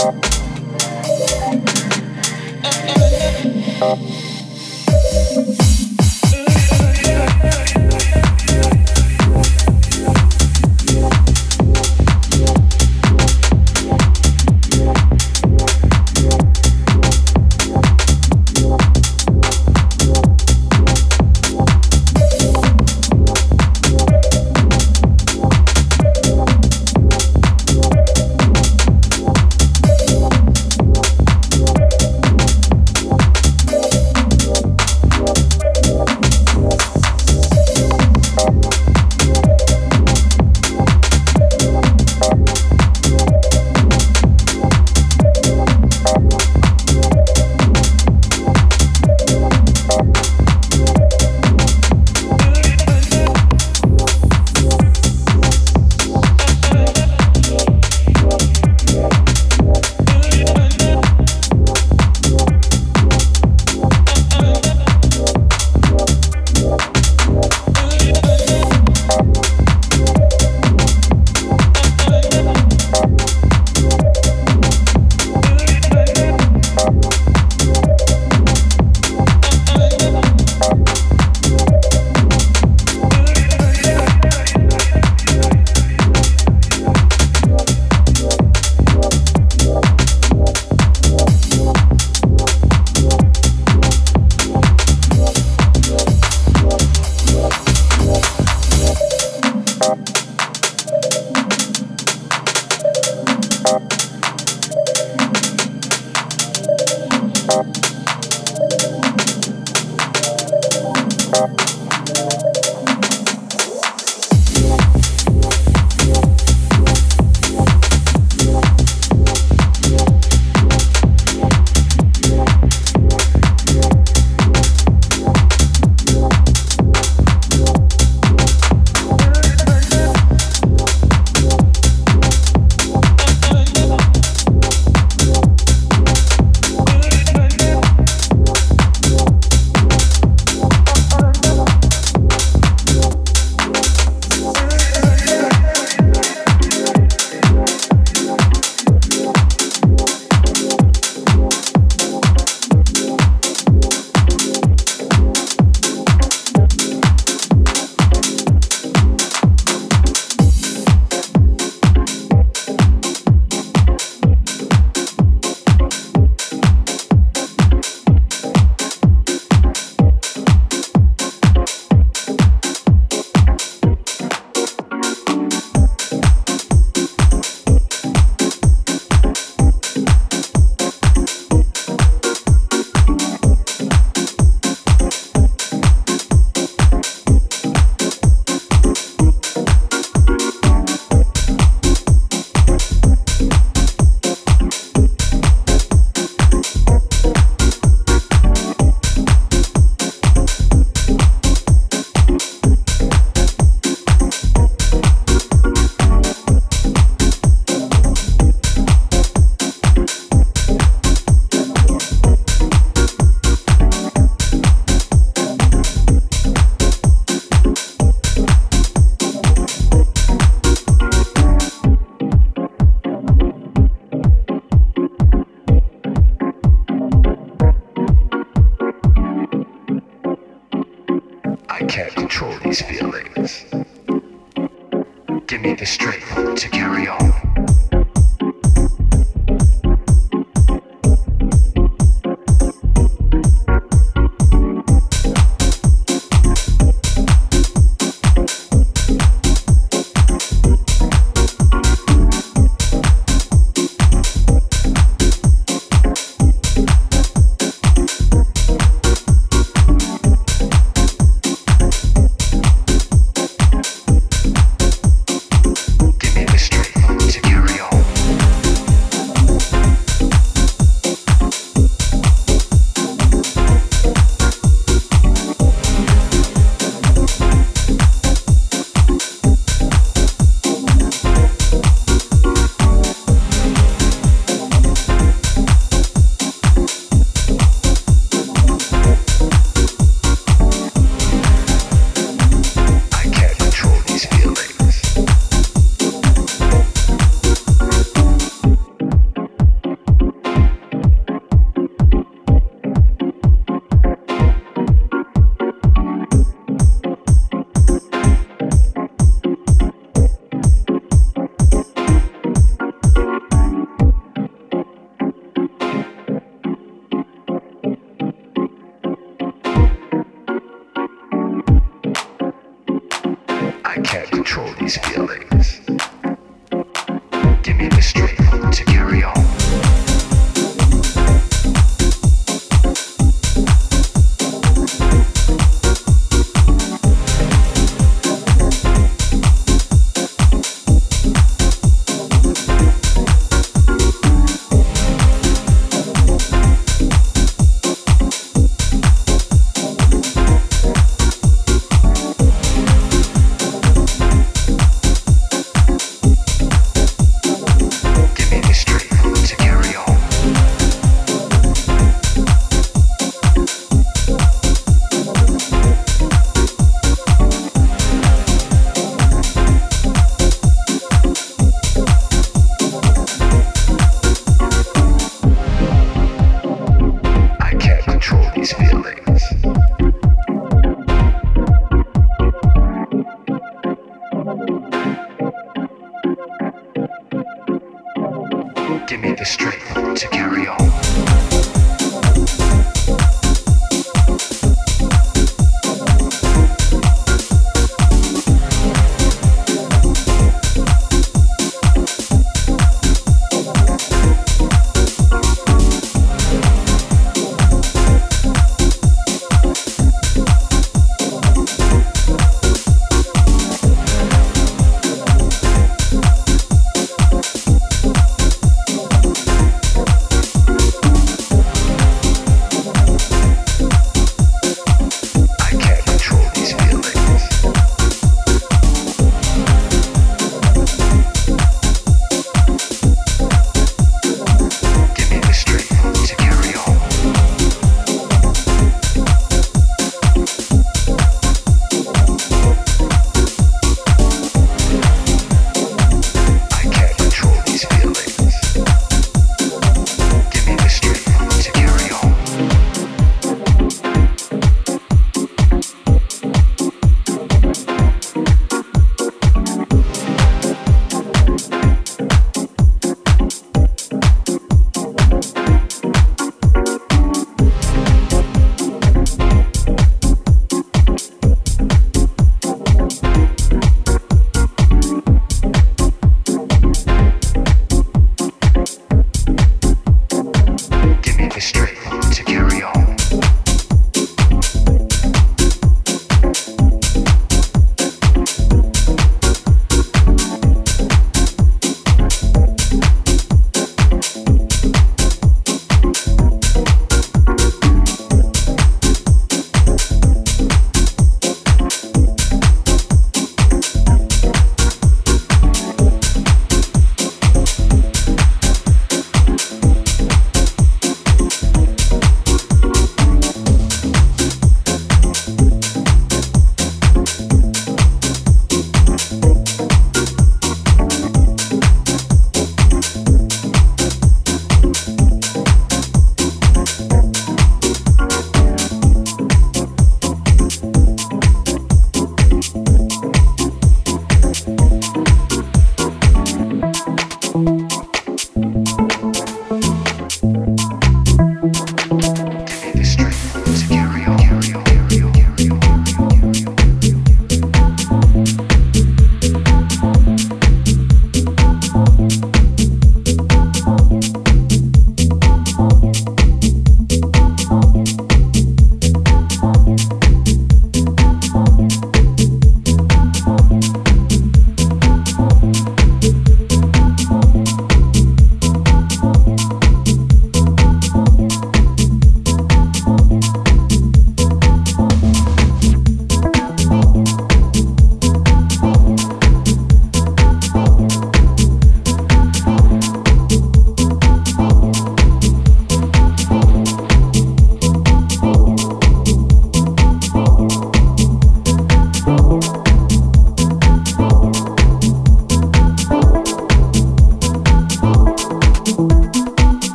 to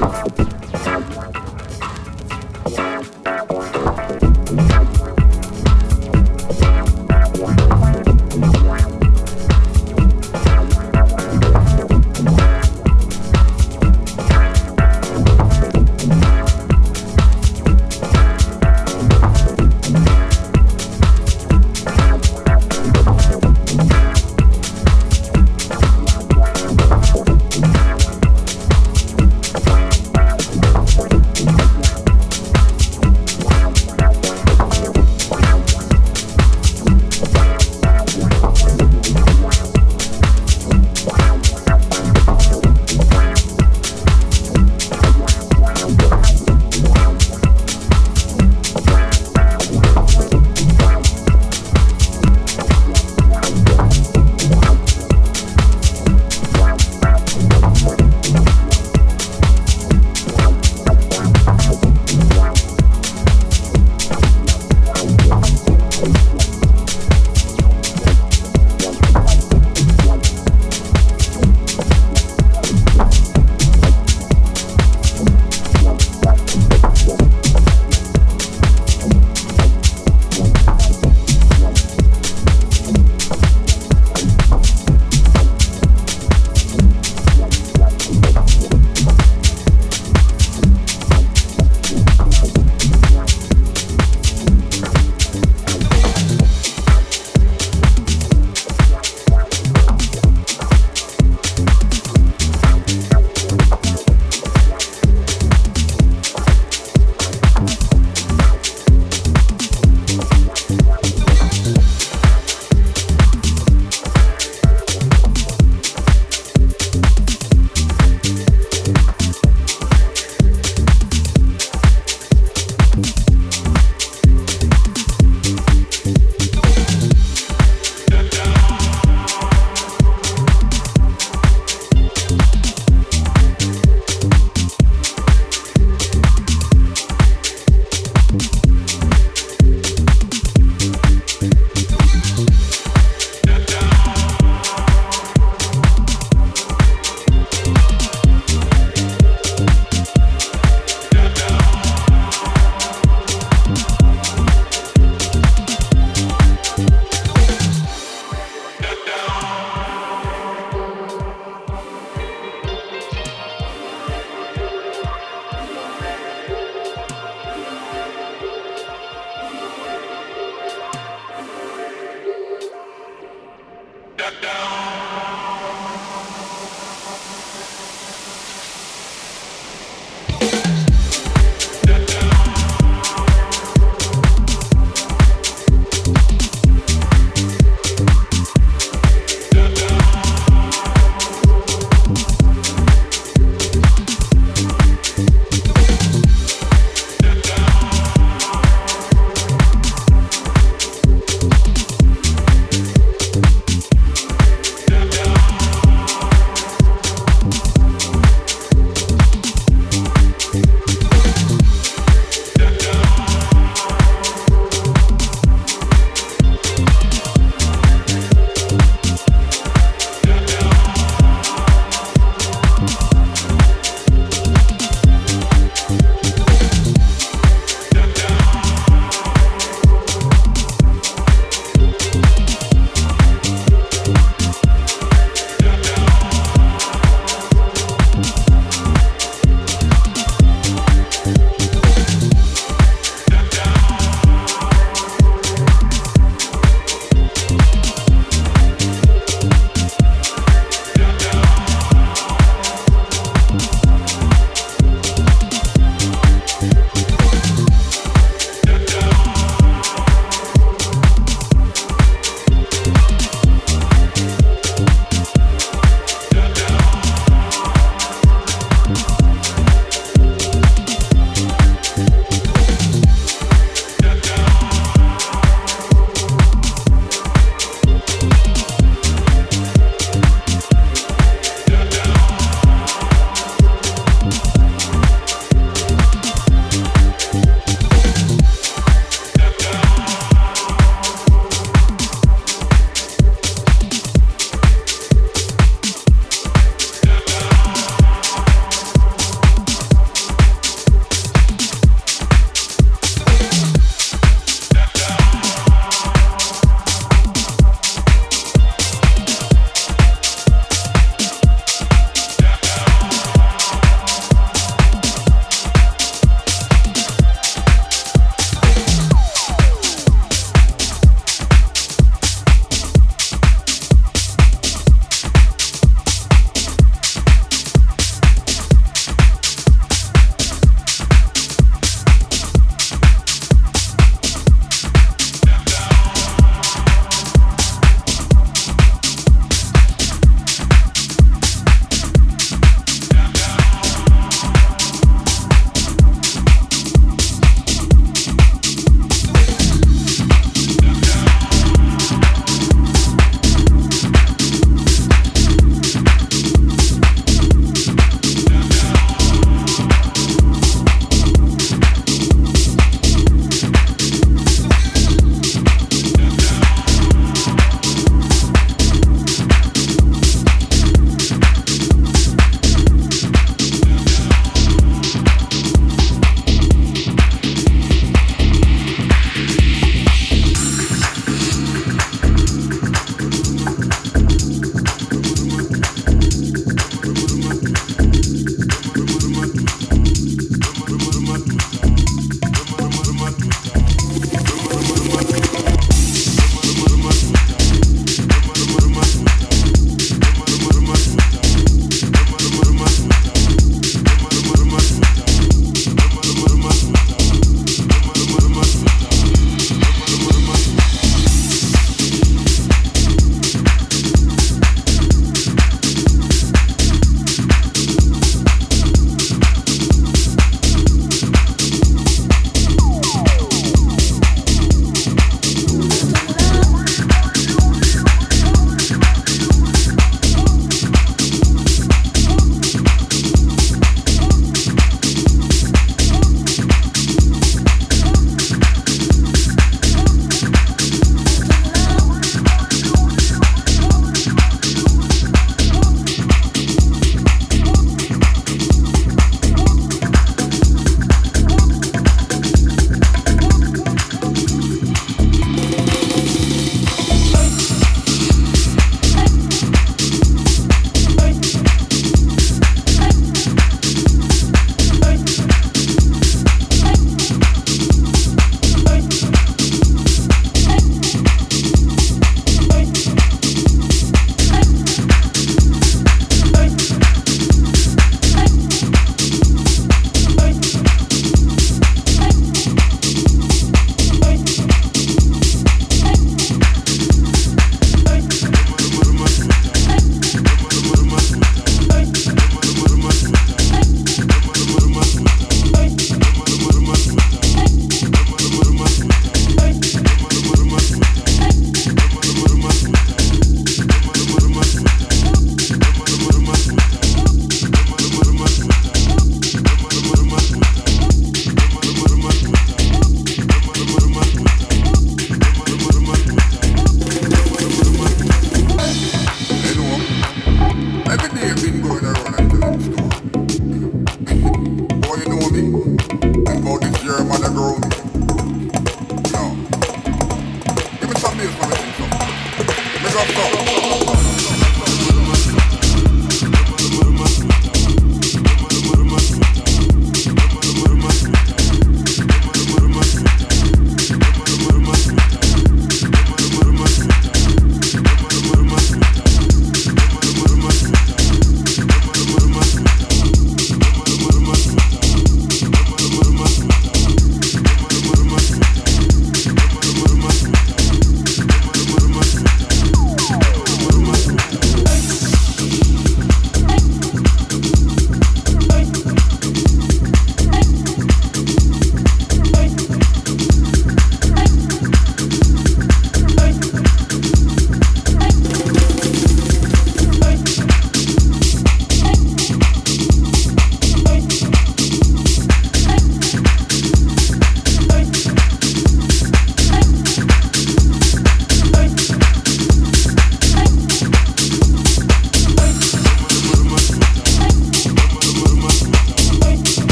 Wow.